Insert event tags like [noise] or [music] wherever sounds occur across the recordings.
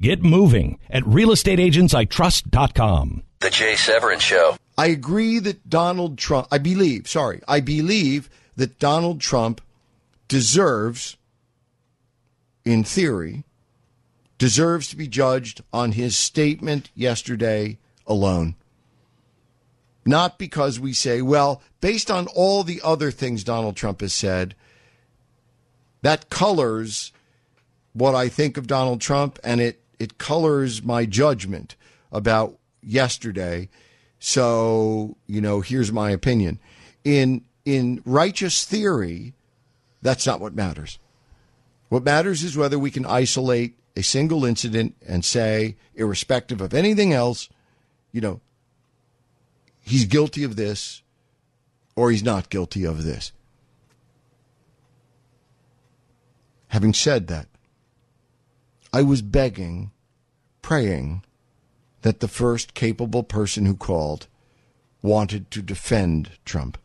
Get moving at realestateagentsitrust.com. The Jay Severin Show. I agree that Donald Trump, I believe, sorry, I believe that Donald Trump deserves, in theory, deserves to be judged on his statement yesterday alone. Not because we say, well, based on all the other things Donald Trump has said, that colors what I think of Donald Trump and it, it colors my judgment about yesterday. So, you know, here's my opinion. In in righteous theory, that's not what matters. What matters is whether we can isolate a single incident and say, irrespective of anything else, you know, he's guilty of this or he's not guilty of this. Having said that, I was begging, praying that the first capable person who called wanted to defend Trump.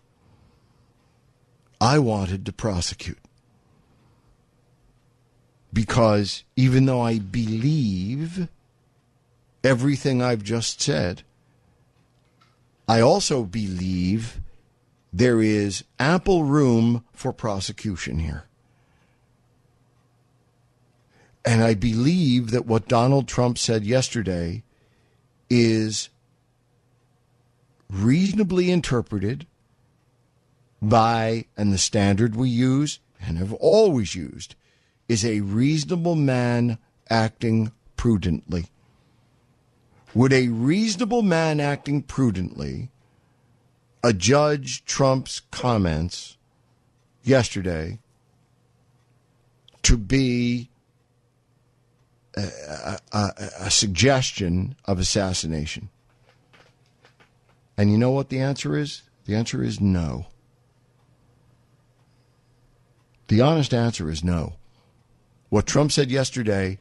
I wanted to prosecute. Because even though I believe everything I've just said, I also believe there is ample room for prosecution here. And I believe that what Donald Trump said yesterday is reasonably interpreted by, and the standard we use and have always used, is a reasonable man acting prudently. Would a reasonable man acting prudently adjudge Trump's comments yesterday to be a, suggestion of assassination? And you know what the answer is? The answer is no. The honest answer is no. What Trump said yesterday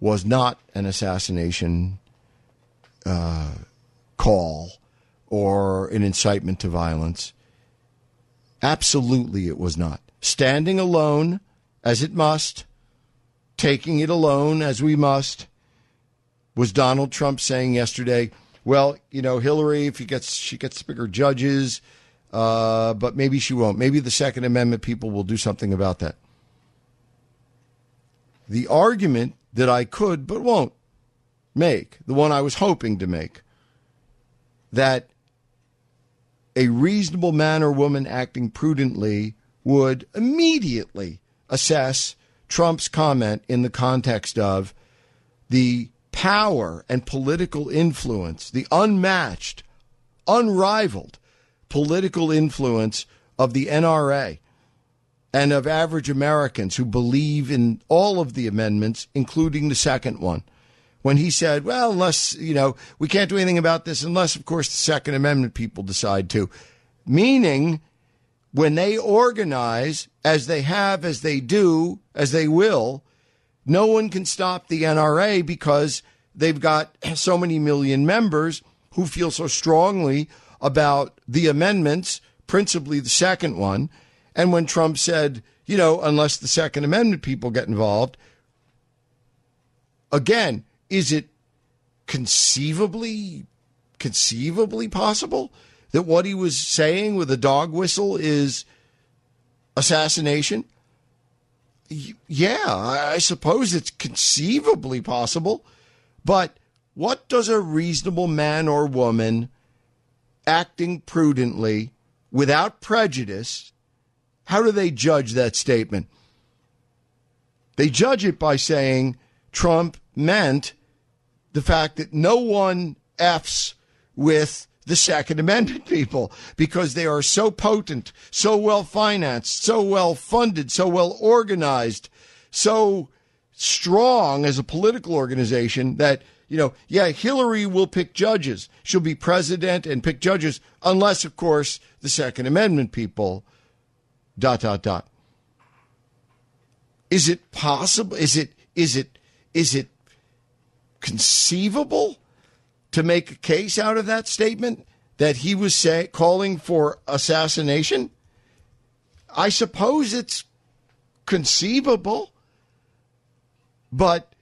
was not an assassination uh, call or an incitement to violence. Absolutely, it was not. Standing alone, as it must, taking it alone as we must. Was Donald Trump saying yesterday, well, you know, Hillary, if he gets she gets bigger judges, uh, but maybe she won't. Maybe the Second Amendment people will do something about that. The argument that I could but won't make, the one I was hoping to make, that a reasonable man or woman acting prudently would immediately assess Trump's comment in the context of the power and political influence, the unmatched, unrivaled political influence of the NRA and of average Americans who believe in all of the amendments, including the second one. When he said, well, unless, you know, we can't do anything about this unless, of course, the Second Amendment people decide to. Meaning, when they organize as they have, as they do, as they will, no one can stop the NRA because they've got [clears throat] so many million members who feel so strongly about the amendments, principally the second one. And when Trump said, you know, unless the Second Amendment people get involved, again, is it conceivably conceivably possible that what he was saying with a dog whistle is assassination? Yeah, I suppose it's conceivably possible. But what does a reasonable man or woman acting prudently without prejudice, how do they judge that statement? They judge it by saying Trump meant the fact that no one F's with the Second Amendment people because they are so potent, so well financed, so well funded, so well organized, so strong as a political organization that you know, yeah, Hillary will pick judges. She'll be president and pick judges, unless, of course, the Second Amendment people, dot, dot, dot. Is it possible? Is it, is it, is it conceivable to make a case out of that statement that he was say, calling for assassination? I suppose it's conceivable, but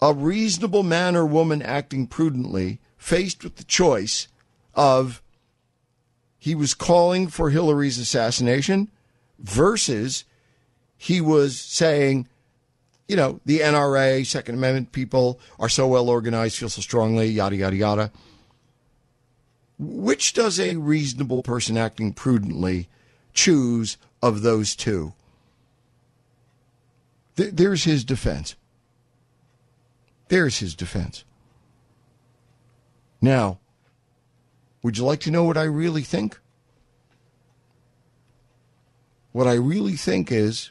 a reasonable man or woman acting prudently, faced with the choice of he was calling for Hillary's assassination versus he was saying, you know, the NRA, Second Amendment people are so well organized, feel so strongly, yada, yada, yada. Which does a reasonable person acting prudently choose of those two? There's his defense. There's his defense. Now, would you like to know what I really think? What I really think is